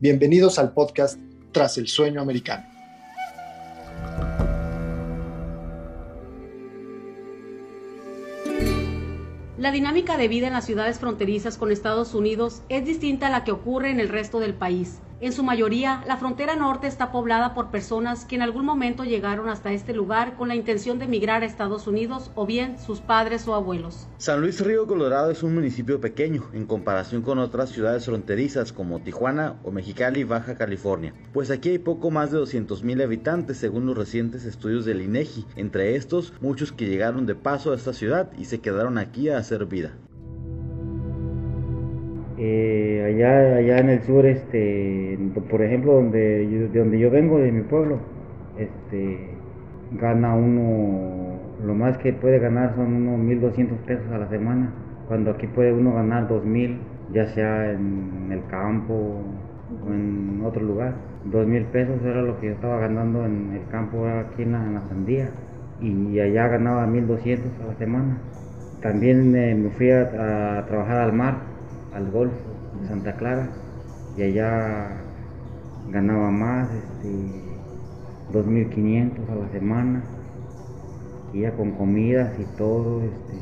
Bienvenidos al podcast Tras el Sueño Americano. La dinámica de vida en las ciudades fronterizas con Estados Unidos es distinta a la que ocurre en el resto del país. En su mayoría, la frontera norte está poblada por personas que en algún momento llegaron hasta este lugar con la intención de emigrar a Estados Unidos o bien sus padres o abuelos. San Luis Río Colorado es un municipio pequeño en comparación con otras ciudades fronterizas como Tijuana o Mexicali, Baja California, pues aquí hay poco más de 200.000 habitantes según los recientes estudios del INEGI, entre estos muchos que llegaron de paso a esta ciudad y se quedaron aquí a hacer vida. Eh, allá, allá en el sur, este, por ejemplo, donde yo, de donde yo vengo, de mi pueblo, este, gana uno, lo más que puede ganar son unos 1.200 pesos a la semana, cuando aquí puede uno ganar 2.000, ya sea en el campo o en otro lugar. 2.000 pesos era lo que yo estaba ganando en el campo aquí en la, Sandía y allá ganaba 1.200 a la semana. También eh, me fui a trabajar al mar al golf de Santa Clara y allá ganaba más, este, 2.500 a la semana, y ya con comidas y todo, este,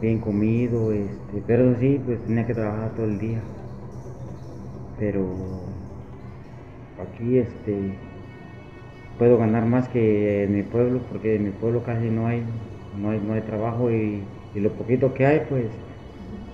bien comido, este, pero sí, pues tenía que trabajar todo el día. Pero aquí este puedo ganar más que en mi pueblo, porque en mi pueblo casi no hay, no hay, no hay trabajo y, y lo poquito que hay, pues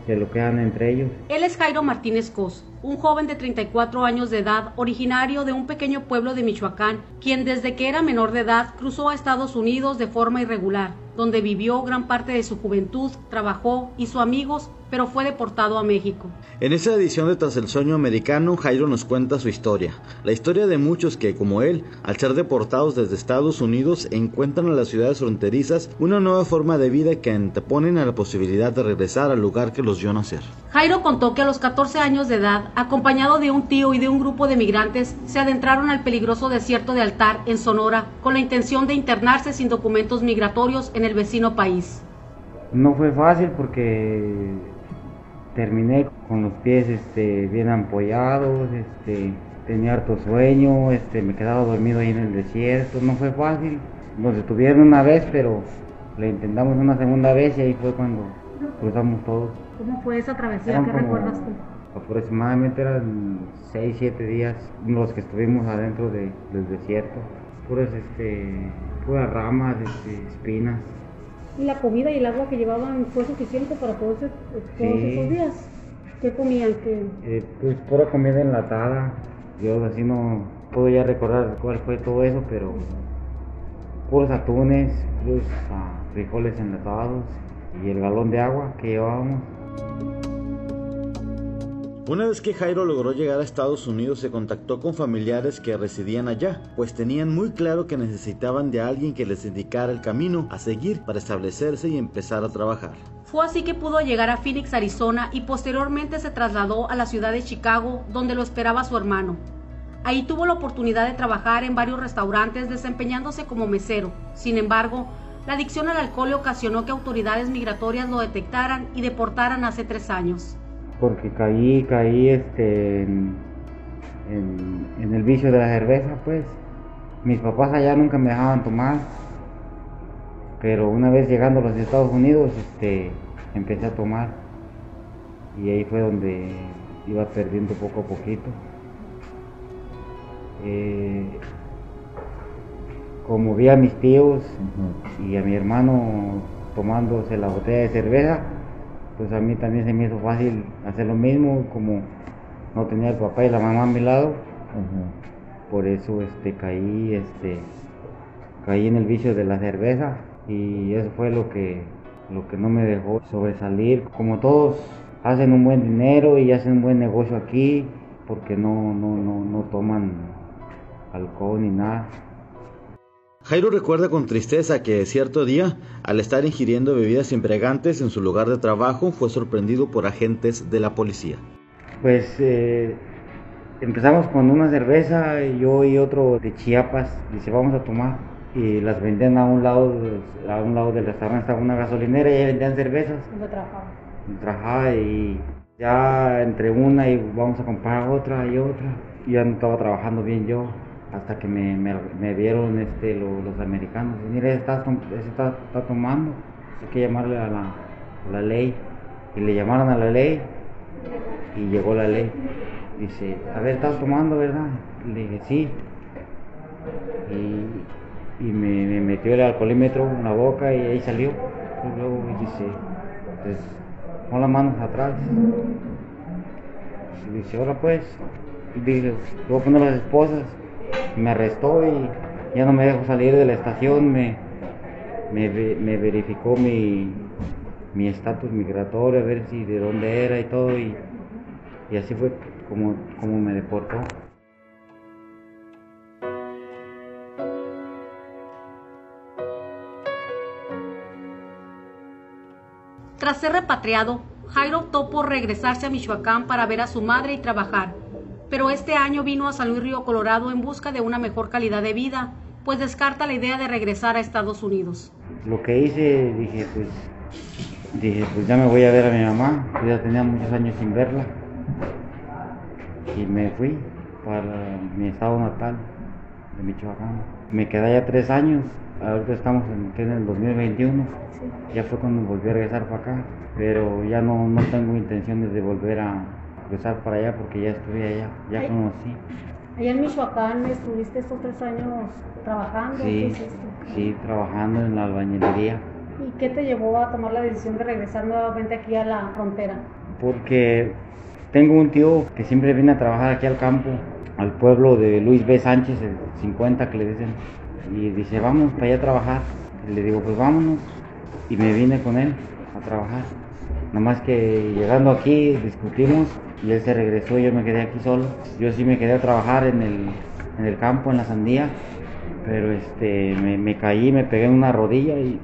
se lo quedan entre ellos. Él es Jairo Martínez Cos, un joven de 34 años de edad, originario de un pequeño pueblo de Michoacán, quien desde que era menor de edad cruzó a Estados Unidos de forma irregular, donde vivió gran parte de su juventud, trabajó, hizo amigos pero fue deportado a México. En esta edición de Tras el Sueño Americano, Jairo nos cuenta su historia, la historia de muchos que, como él, al ser deportados desde Estados Unidos, encuentran en las ciudades fronterizas una nueva forma de vida que anteponen a la posibilidad de regresar al lugar que los vio nacer. Jairo contó que a los 14 años de edad, acompañado de un tío y de un grupo de migrantes, se adentraron al peligroso desierto de Altar, en Sonora, con la intención de internarse sin documentos migratorios en el vecino país. No fue fácil porque terminé con los pies este, bien ampollados, este, tenía harto sueño, este, me quedaba dormido ahí en el desierto, no fue fácil. Nos detuvieron una vez, pero le intentamos una segunda vez y ahí fue cuando cruzamos todos. ¿Cómo fue esa travesía? ¿Qué recuerdas tú? Aproximadamente eran 6, 7 días los que estuvimos adentro del desierto. Puras, este, puras ramas, este, espinas. ¿Y la comida y el agua que llevaban fue suficiente para todos, todos esos días? ¿Qué comían? Eh, pues pura comida enlatada. Yo así no puedo ya recordar cuál fue todo eso, pero puros atunes, puros ah, frijoles enlatados y el galón de agua que llevábamos. Una vez que Jairo logró llegar a Estados Unidos se contactó con familiares que residían allá, pues tenían muy claro que necesitaban de alguien que les indicara el camino a seguir para establecerse y empezar a trabajar. Fue así que pudo llegar a Phoenix, Arizona y posteriormente se trasladó a la ciudad de Chicago donde lo esperaba su hermano. Ahí tuvo la oportunidad de trabajar en varios restaurantes desempeñándose como mesero. Sin embargo, la adicción al alcohol le ocasionó que autoridades migratorias lo detectaran y deportaran hace tres años porque caí, caí este, en, el vicio de la cerveza, pues. Mis papás allá nunca me dejaban tomar, pero una vez llegando a los Estados Unidos, este, empecé a tomar y ahí fue donde iba perdiendo poco a poquito. Eh, como vi a mis tíos y a mi hermano tomándose la botella de cerveza, pues a mí también se me hizo fácil hacer lo mismo, como no tenía el papá y la mamá a mi lado, por eso este caí, este caí en el vicio de la cerveza y eso fue lo que lo que no me dejó sobresalir. Como todos hacen un buen dinero y hacen un buen negocio aquí, porque no, no, no, no toman alcohol ni nada. Jairo recuerda con tristeza que cierto día, al estar ingiriendo bebidas embriagantes en su lugar de trabajo, fue sorprendido por agentes de la policía. Pues eh, empezamos con una cerveza, yo y otro de Chiapas, dice vamos a tomar y las vendían a un lado, a un lado del restaurante estaba una gasolinera y vendían cervezas. ¿Dónde trabajaba? Trabajaba y Ya entre una y vamos a comprar otra y otra. Ya no estaba trabajando bien yo hasta que me, me, vieron este, los americanos. Mire, está, está, tomando, hay que llamarle a la, la ley. Y le llamaron a la ley y llegó la ley. Dice, a ver, estás tomando, ¿verdad? Le dije, sí. Y, y me, metió el alcoholímetro en la boca y ahí salió. Y luego dice, pues, pon las manos atrás. Y dice, ahora pues. Y voy a poner las esposas. Me arrestó y ya no me dejó salir de la estación. Me, me, verificó mi mi estatus migratorio, a ver si de dónde era y todo. Y, y así fue como, como me deportó. Tras ser repatriado, Jairo optó por regresarse a Michoacán para ver a su madre y trabajar, pero este año vino a San Luis Río Colorado en busca de una mejor calidad de vida, pues descarta la idea de regresar a Estados Unidos. Lo que hice, dije, pues dije, pues ya me voy a ver a mi mamá, ya tenía muchos años sin verla y me fui para mi estado natal de Michoacán. Me quedé ya tres años, ahorita estamos en, el 2021, ya fue cuando volví a regresar para acá, pero ya no, no tengo intenciones de volver a regresar para allá porque ya estuve allá, ya conocí. Allá en Michoacán estuviste estos tres años trabajando. Sí, sí, trabajando en la albañilería. ¿Y qué te llevó a tomar la decisión de regresar nuevamente aquí a la frontera? Porque tengo un tío que siempre viene a trabajar aquí al campo, al pueblo de Luis B. Sánchez, el 50 que le dicen, y dice, vamos para allá a trabajar. Y le digo, pues vámonos. Y me vine con él a trabajar. Nada más que llegando aquí discutimos y él se regresó y yo me quedé aquí solo. Yo sí me quedé a trabajar en el, en el campo, en la sandía, pero este, me, me caí, me pegué en una rodilla y,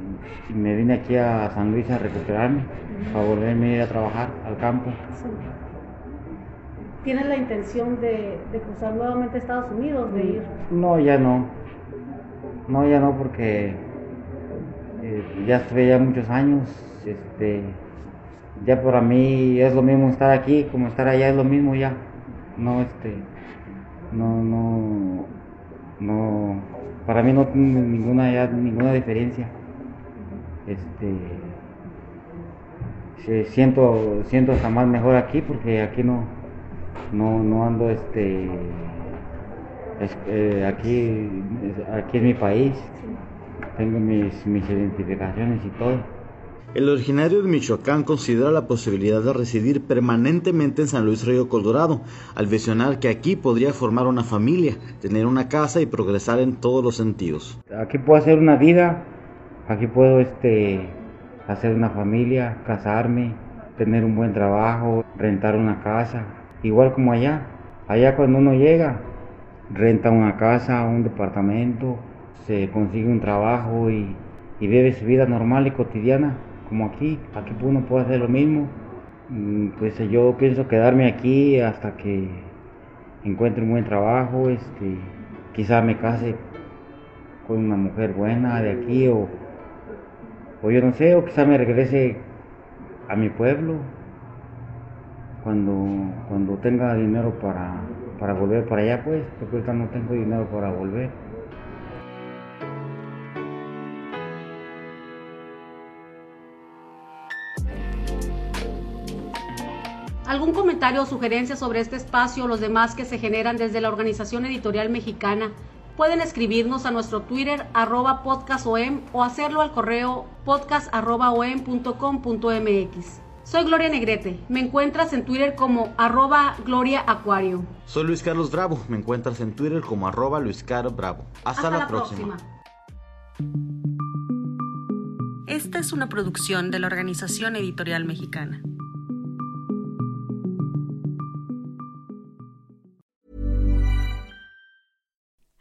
me vine aquí a San Luis a recuperarme, para volverme a ir a trabajar al campo. ¿Tienes la intención de, cruzar nuevamente a Estados Unidos, de ir? No, ya no. No, ya no, porque eh, ya estuve ya muchos años. Este, ya para mí es lo mismo estar aquí como estar allá, es lo mismo ya. No, este, no, no, no, para mí no tiene ninguna, ya, ninguna diferencia. Este, siento, siento jamás mejor aquí porque aquí no, no, no ando este eh, aquí, aquí es mi país, tengo mis, mis identificaciones y todo. El originario de Michoacán considera la posibilidad de residir permanentemente en San Luis Río Colorado, al visionar que aquí podría formar una familia, tener una casa y progresar en todos los sentidos. Aquí puedo hacer una vida, aquí puedo este, hacer una familia, casarme, tener un buen trabajo, rentar una casa, igual como allá. Allá cuando uno llega, renta una casa, un departamento, se consigue un trabajo y, vive su vida normal y cotidiana, como aquí. Aquí uno puede hacer lo mismo. Mm, pues yo pienso quedarme aquí hasta que encuentre un buen trabajo, este, quizá me case con una mujer buena de aquí o, o yo no sé, o quizá me regrese a mi pueblo cuando, cuando tenga dinero para, para volver para allá, pues, porque ahorita no tengo dinero para volver. ¿Algún comentario o sugerencia sobre este espacio o los demás que se generan desde la Organización Editorial Mexicana? Pueden escribirnos a nuestro Twitter arroba podcastom o hacerlo al correo podcast.om.com.mx. Soy Gloria Negrete. Me encuentras en Twitter como arroba Gloria Acuario. Soy Luis Carlos Bravo. Me encuentras en Twitter como arroba Luis Carlos Bravo. Hasta, la, próxima. Esta es una producción de la Organización Editorial Mexicana.